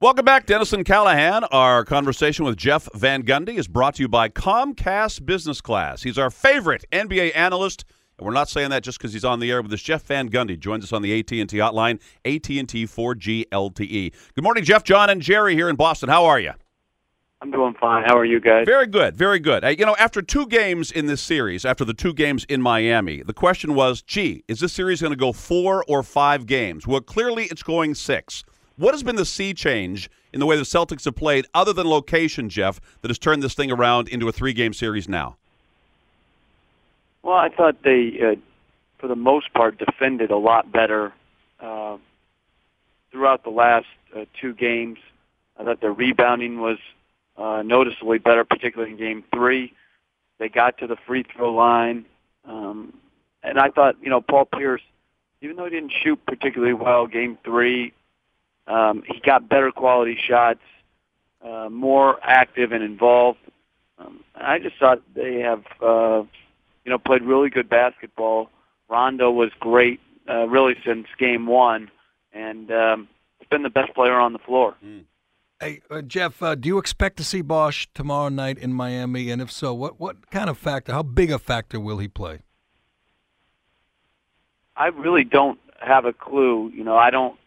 Welcome back, Dennis and Callahan. Our conversation with Jeff Van Gundy is brought to you by Comcast Business Class. He's our favorite NBA analyst and we're not saying that just because he's on the air with us. Jeff Van Gundy joins us on the AT&T hotline, AT&T 4G LTE. Good morning, Jeff, John, and Jerry here in Boston. How are you? I'm doing fine. How are you guys? Very good, very good. Uh, you know, after two games in this series, after the two games in Miami, the question was, gee, is this series going to go four or five games? Well, clearly it's going six. What has been the sea change in the way the Celtics have played, other than location, Jeff, that has turned this thing around into a three-game series now? Well, I thought they, uh, for the most part, defended a lot better uh, throughout the last uh, two games. I thought their rebounding was uh, noticeably better, particularly in Game Three. They got to the free throw line, um, and I thought, you know, Paul Pierce, even though he didn't shoot particularly well Game Three, um, he got better quality shots, uh, more active and involved. Um, I just thought they have. Uh, you know, played really good basketball. Rondo was great, uh, really since game one, and um, he's been the best player on the floor. Mm. Hey, uh, Jeff, uh, do you expect to see Bosh tomorrow night in Miami? And if so, what, what kind of factor, how big a factor will he play? I really don't have a clue. You know, I don't,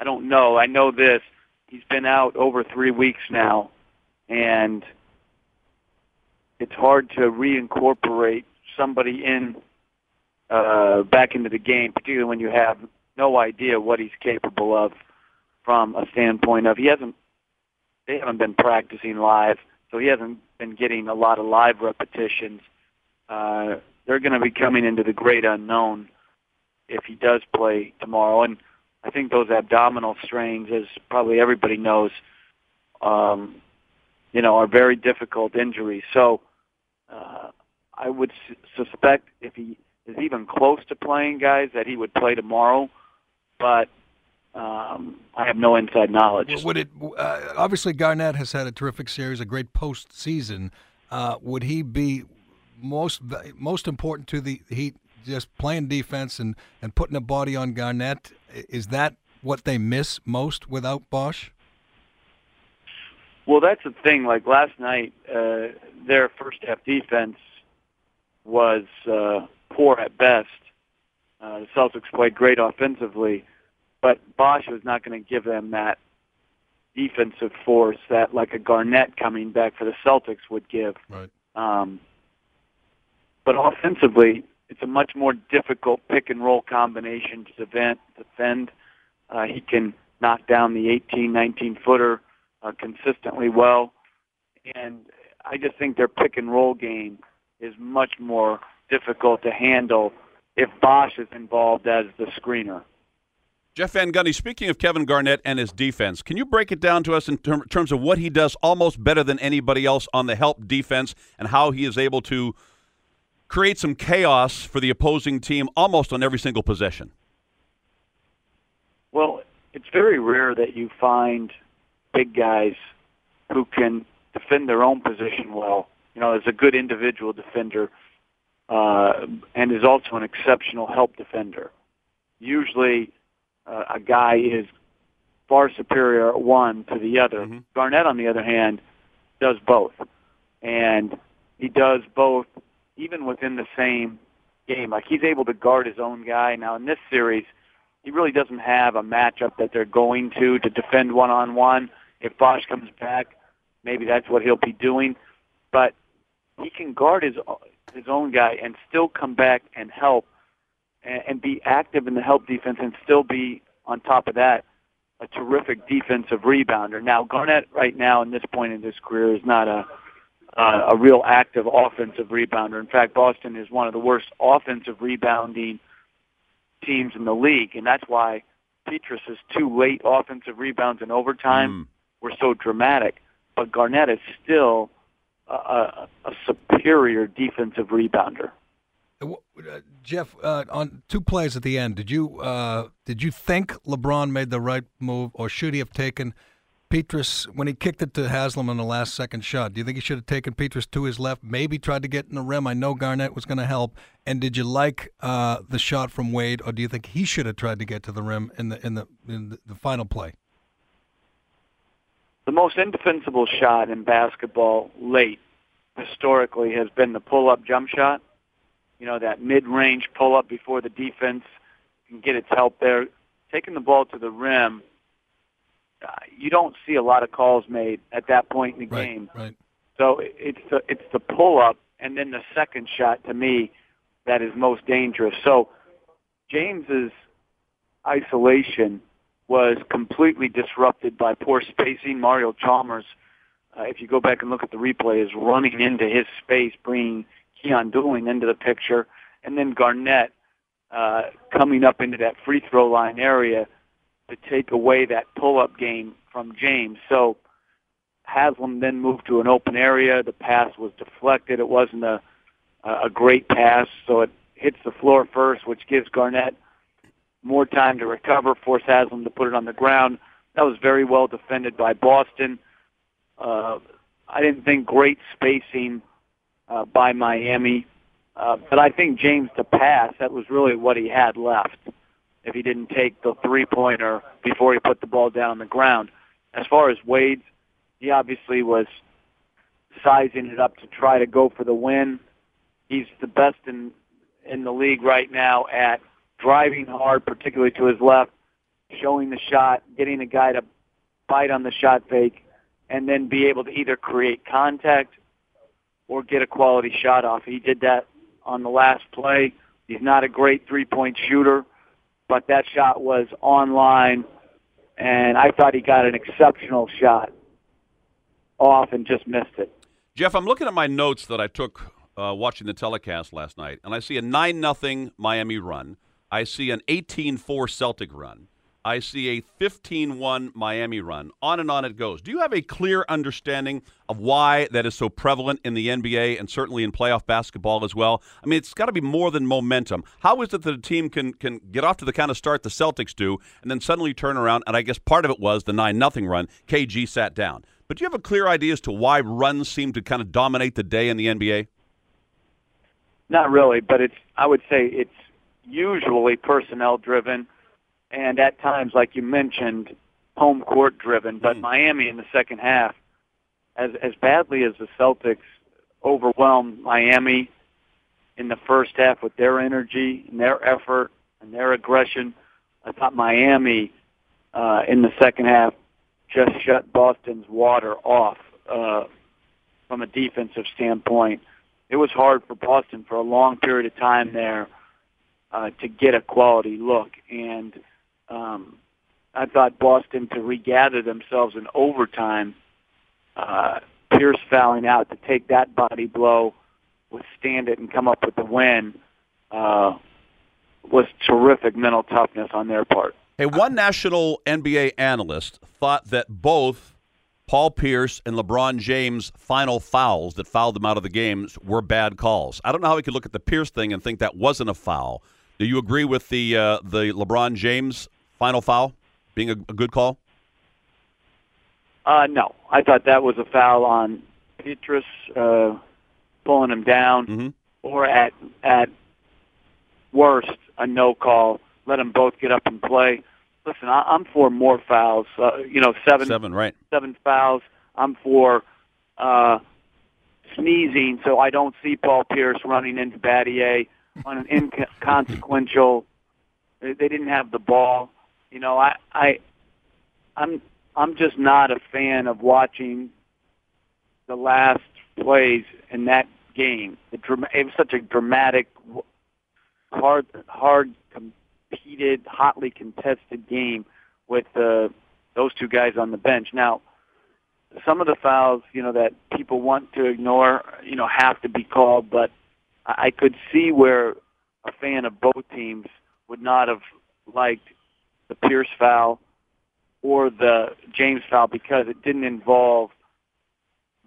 I don't know. I know this. He's been out over three weeks now, and it's hard to reincorporate somebody in uh, back into the game, particularly when you have no idea what he's capable of from a standpoint of he hasn't they haven't been practicing live, so he hasn't been getting a lot of live repetitions. Uh, they're going to be coming into the great unknown if he does play tomorrow, and I think those abdominal strains, as probably everybody knows, um, you know, are very difficult injuries. So uh, I would su- suspect if he is even close to playing guys that he would play tomorrow, but um, I have no inside knowledge. Would it? Uh, obviously, Garnett has had a terrific series, a great postseason. Uh, would he be most most important to the Heat? Just playing defense and, and putting a body on Garnett. Is that what they miss most without Bosh? Well, that's the thing. Like last night, uh, their first half defense was uh, poor at best. Uh, the Celtics played great offensively, but Bosh was not going to give them that defensive force that like a Garnett coming back for the Celtics would give. Right. Um, but offensively, it's a much more difficult pick and roll combination to defend. defend. Uh, he can knock down the 18, 19 footer uh, consistently well, and I just think their pick and roll game is much more difficult to handle if Bosh is involved as the screener. Jeff Van Gundy, speaking of Kevin Garnett and his defense, can you break it down to us in ter- terms of what he does almost better than anybody else on the help defense and how he is able to create some chaos for the opposing team almost on every single possession? Well, it's very rare that you find big guys who can defend their own position well you know, is a good individual defender uh, and is also an exceptional help defender. Usually, uh, a guy is far superior one to the other. Mm-hmm. Garnett, on the other hand, does both, and he does both even within the same game. Like he's able to guard his own guy. Now in this series, he really doesn't have a matchup that they're going to to defend one on one. If Bosh comes back, maybe that's what he'll be doing. But he can guard his his own guy and still come back and help and, and be active in the help defense and still be on top of that a terrific defensive rebounder. Now Garnett right now in this point in his career is not a uh, a real active offensive rebounder. In fact, Boston is one of the worst offensive rebounding teams in the league, and that's why Pietrus is two late offensive rebounds in overtime. were so dramatic. But Garnett is still a, a, a superior defensive rebounder. Uh, Jeff, uh, on two plays at the end, did you uh, did you think LeBron made the right move, or should he have taken Pietrus when he kicked it to Haslem on the last second shot? Do you think he should have taken Pietrus to his left, maybe tried to get in the rim? I know Garnett was going to help. And did you like uh, the shot from Wade, or do you think he should have tried to get to the rim in the in the in the, the final play? The most indefensible shot in basketball late historically has been the pull-up jump shot you know, that mid-range pull-up before the defense can get its help there. Taking the ball to the rim, uh, you don't see a lot of calls made at that point in the right, game. Right. So it's the it's the pull-up and then the second shot to me that is most dangerous. So James's isolation was completely disrupted by poor spacing. Mario Chalmers, uh, if you go back and look at the replay, is running into his space, bringing Keyon Dooling into the picture, and then Garnett uh, coming up into that free throw line area to take away that pull-up game from James. So Haslem then moved to an open area. The pass was deflected. It wasn't a a great pass, so it hits the floor first, which gives Garnett more time to recover, force Haslem to put it on the ground. That was very well defended by Boston. Uh, I didn't think great spacing uh, by Miami. Uh, but I think James to pass, that was really what he had left if he didn't take the three-pointer before he put the ball down on the ground. As far as Wade, he obviously was sizing it up to try to go for the win. He's the best in in the league right now at driving hard, particularly to his left, showing the shot, getting a guy to bite on the shot fake, and then be able to either create contact or get a quality shot off. He did that on the last play. He's not a great three-point shooter, but that shot was online, and I thought he got an exceptional shot off and just missed it. Jeff, I'm looking at my notes that I took uh, watching the telecast last night, and I see a 9 nothing Miami run. I see an 18 4 Celtic run. I see a 15 1 Miami run. On and on it goes. Do you have a clear understanding of why that is so prevalent in the NBA and certainly in playoff basketball as well? I mean, it's got to be more than momentum. How is it that a team can, can get off to the kind of start the Celtics do and then suddenly turn around? And I guess part of it was the 9 0 run. KG sat down. But do you have a clear idea as to why runs seem to kind of dominate the day in the NBA? Not really, but it's I would say it's usually personnel driven and at times, like you mentioned, home court driven. But mm. Miami in the second half, as as badly as the Celtics overwhelmed Miami in the first half with their energy and their effort and their aggression, I thought Miami uh, in the second half just shut Boston's water off uh, from a defensive standpoint. It was hard for Boston for a long period of time there uh, to get a quality look, and um, I thought Boston to regather themselves in overtime. Uh, Pierce fouling out to take that body blow, withstand it, and come up with the win uh, was terrific mental toughness on their part. Hey, one national NBA analyst thought that both Paul Pierce and LeBron James' final fouls that fouled them out of the games were bad calls. I don't know how we could look at the Pierce thing and think that wasn't a foul. Do you agree with the uh, the LeBron James final foul being a, a good call? Uh, no, I thought that was a foul on Pietrus uh, pulling him down, mm-hmm. or at at worst a no call. Let them both get up and play. Listen, I, I'm for more fouls. Uh, you know, seven, seven, right? Seven fouls. I'm for uh, sneezing, so I don't see Paul Pierce running into Battier on an inconsequential. They didn't have the ball. You know, I, I, I'm, I'm just not a fan of watching the last plays in that game. The, it was such a dramatic, hard, hard competed, hotly contested game with uh, those two guys on the bench. Now, some of the fouls, you know, that people want to ignore, you know, have to be called, but I could see where a fan of both teams would not have liked the Pierce foul or the James foul because it didn't involve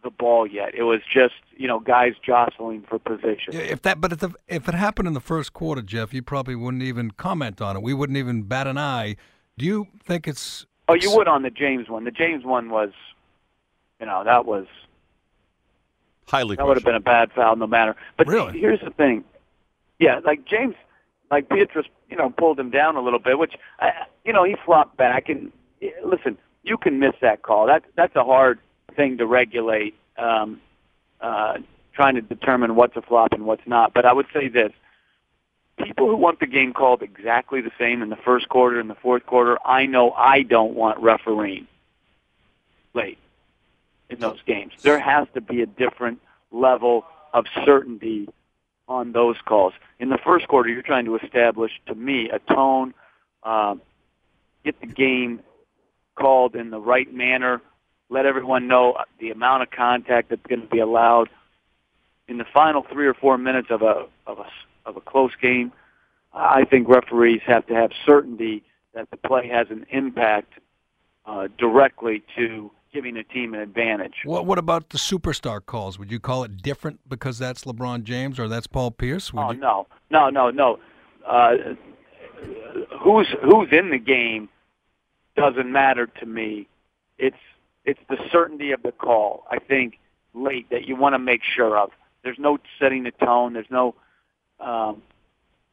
the ball yet. It was just you know guys jostling for position. Yeah, If that, but if, the, if it happened in the first quarter, Jeff, you probably wouldn't even comment on it. We wouldn't even bat an eye. Do you think it's? Oh, you would on the James one. The James one was, you know, that was Highly that would have been a bad foul no matter. But Really? here's the thing, yeah, like James, like Pietrus, you know, pulled him down a little bit, which, I, you know, he flopped back. And eh, listen, you can miss that call. That that's a hard thing to regulate. Um, uh, trying to determine what's a flop and what's not. But I would say this: people who want the game called exactly the same in the first quarter and the fourth quarter, I know I don't want refereeing late in those games. There has to be a different level of certainty on those calls. In the first quarter, you're trying to establish, to me, a tone, um, get the game called in the right manner, let everyone know the amount of contact that's going to be allowed. In the final three or four minutes of a of a of a close game, I think referees have to have certainty that the play has an impact uh, directly to giving a team an advantage. What What about the superstar calls? Would you call it different because that's LeBron James or that's Paul Pierce? Would Oh you, no, no, no, no. Uh, who's who's in the game doesn't matter to me. It's it's the certainty of the call. I think late that you want to make sure of. There's no setting the tone. There's no um,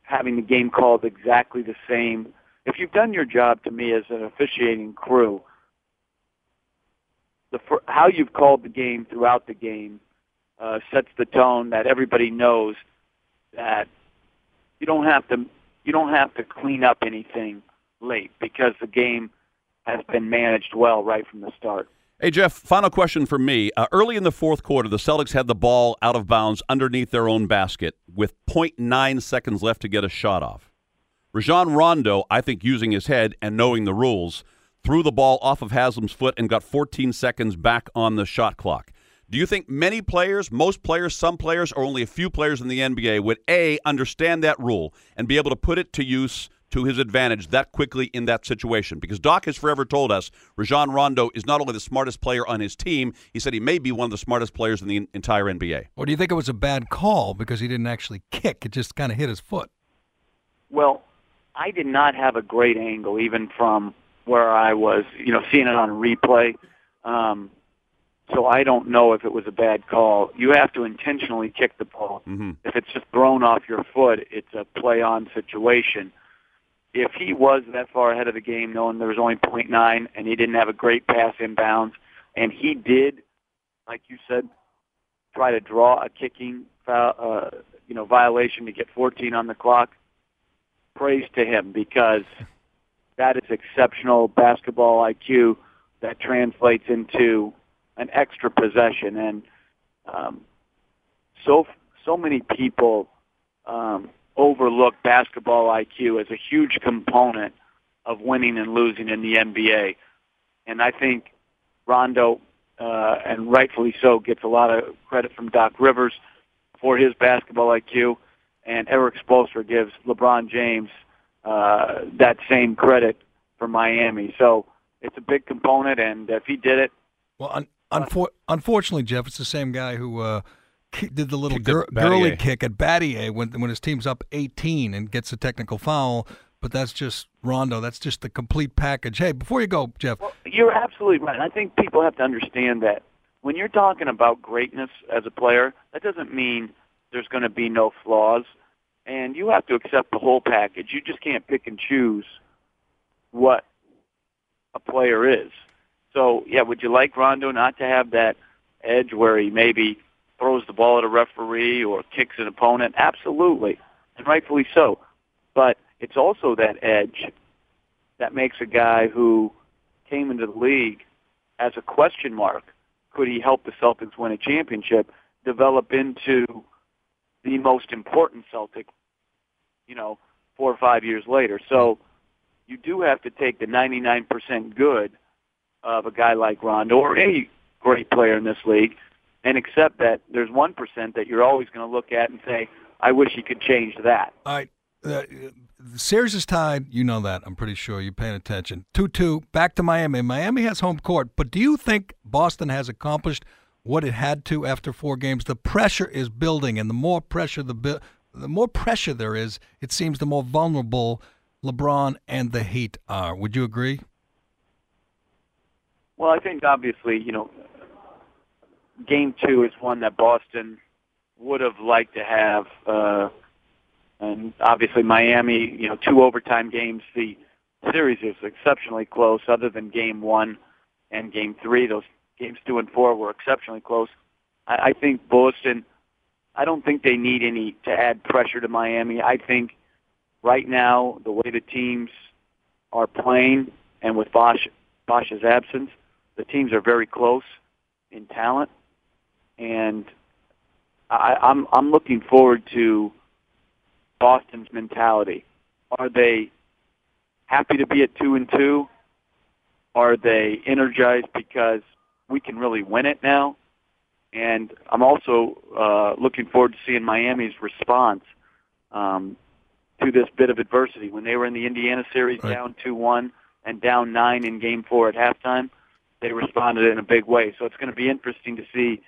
having the game called exactly the same. If you've done your job to me as an officiating crew, the how you've called the game throughout the game uh, sets the tone that everybody knows that you don't have to you don't have to clean up anything late because the game has been managed well right from the start. Hey, Jeff, final question for me. Uh, early in the fourth quarter, the Celtics had the ball out of bounds underneath their own basket with 0.9 seconds left to get a shot off. Rajon Rondo, I think using his head and knowing the rules, threw the ball off of Haslem's foot and got 14 seconds back on the shot clock. Do you think many players, most players, some players, or only a few players in the NBA would A, understand that rule and be able to put it to use to his advantage that quickly in that situation? Because Doc has forever told us Rajon Rondo is not only the smartest player on his team, he said he may be one of the smartest players in the entire NBA. or do you think it was a bad call because he didn't actually kick? It just kind of hit his foot. Well, I did not have a great angle even from where I was, you know, seeing it on replay. Um, so I don't know if it was a bad call. You have to intentionally kick the ball. Mm-hmm. If it's just thrown off your foot, it's a play-on situation. If he was that far ahead of the game, knowing there was only point nine, and he didn't have a great pass inbounds, and he did, like you said, try to draw a kicking foul, uh, you know, violation to get 14 on the clock. Praise to him because that is exceptional basketball IQ that translates into an extra possession, and um, so so many people um, overlook basketball IQ as a huge component of winning and losing in the NBA, and I think Rondo, uh, and rightfully so, gets a lot of credit from Doc Rivers for his basketball IQ, and Erik Spoelstra gives LeBron James uh, that same credit for Miami. So it's a big component, and if he did it, Well, un- unfor- unfortunately, Jeff, it's the same guy who uh, did the little gir- girly kick at Battier when when his team's up 18 and gets a technical foul. But that's just Rondo. That's just the complete package. Hey, before you go, Jeff, Well, you're absolutely right. I think people have to understand that when you're talking about greatness as a player, that doesn't mean there's going to be no flaws, and you have to accept the whole package. You just can't pick and choose what a player is. So, yeah, would you like Rondo not to have that edge where he maybe throws the ball at a referee or kicks an opponent? Absolutely, and rightfully so. But it's also that edge that makes a guy who came into the league as a question mark, could he help the Celtics win a championship, develop into the most important Celtic, you know, four or five years later. So you do have to take the 99% good of a guy like Rondo or any great player in this league and accept that there's 1% that you're always going to look at and say, I wish he could change that. I, uh, the series is tied. You know that. I'm pretty sure you're paying attention. 2 2, back to Miami. Miami has home court, but do you think Boston has accomplished what it had to after four games? The pressure is building, and the more pressure the, the more pressure there is, it seems the more vulnerable LeBron and the Heat are. Would you agree? Well, I think obviously, you know, game two is one that Boston would have liked to have. Uh, and obviously Miami, you know, two overtime games. The series is exceptionally close. Other than game one and game three, those games two and four were exceptionally close. I, I think Boston. I don't think they need any to add pressure to Miami. I think right now the way the teams are playing and with Bosh Bosh's absence, the teams are very close in talent, and I, I'm I'm looking forward to Boston's mentality. Are they happy to be at two and two? Are they energized because we can really win it now? And I'm also uh, looking forward to seeing Miami's response um, to this bit of adversity. When they were in the Indiana series right. down 2 1 and down 9 in game four at halftime, they responded in a big way. So it's going to be interesting to see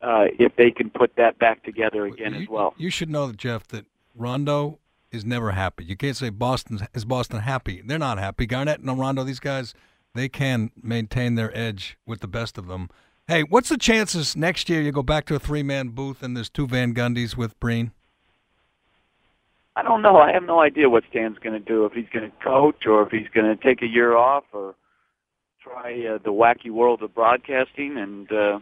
uh, if they can put that back together again you, as well. You should know, Jeff, that Rondo is never happy. You can't say Boston is Boston happy. They're not happy. Garnett and Rondo, these guys, they can maintain their edge with the best of them. Hey, what's the chances next year you go back to a three man booth and there's two Van Gundys with Breen? I don't know. I have no idea what Stan's going to do. If he's going to coach or if he's going to take a year off or try uh, the wacky world of broadcasting. And uh,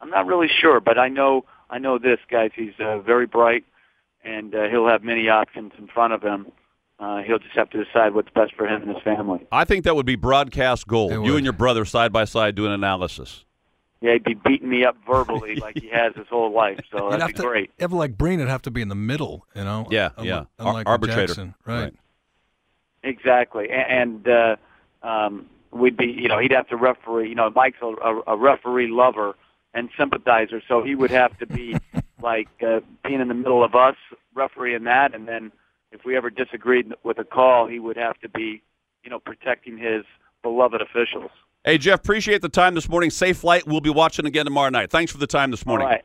I'm not really sure, but I know I know this, guys. He's uh, very bright and uh, he'll have many options in front of him. Uh, he'll just have to decide what's best for him and his family. I think that would be broadcast gold. You and your brother side by side doing analysis. Yeah, he'd be beating me up verbally like he has his whole life. So that'd be to, great. Ever like Breen, it'd have to be in the middle, you know. Yeah, yeah. Unlike Ar- arbitrator, Jackson. Right. right. Exactly, and uh, um, we'd be, you know, he'd have to referee. You know, Mike's a, a referee lover and sympathizer, so he would have to be like uh, being in the middle of us refereeing that, and then if we ever disagreed with a call, he would have to be, you know, protecting his beloved officials. Hey Jeff, appreciate the time this morning. Safe flight. We'll be watching again tomorrow night. Thanks for the time this morning. Right.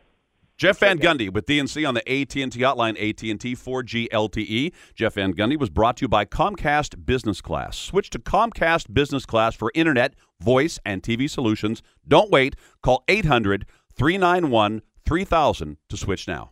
Jeff Van Gundy with DNC on the AT&T hotline, AT&T 4G LTE. Jeff Van Gundy was brought to you by Comcast Business Class. Switch to Comcast Business Class for internet, voice, and TV solutions. Don't wait. Call 800 391 3000 to switch now.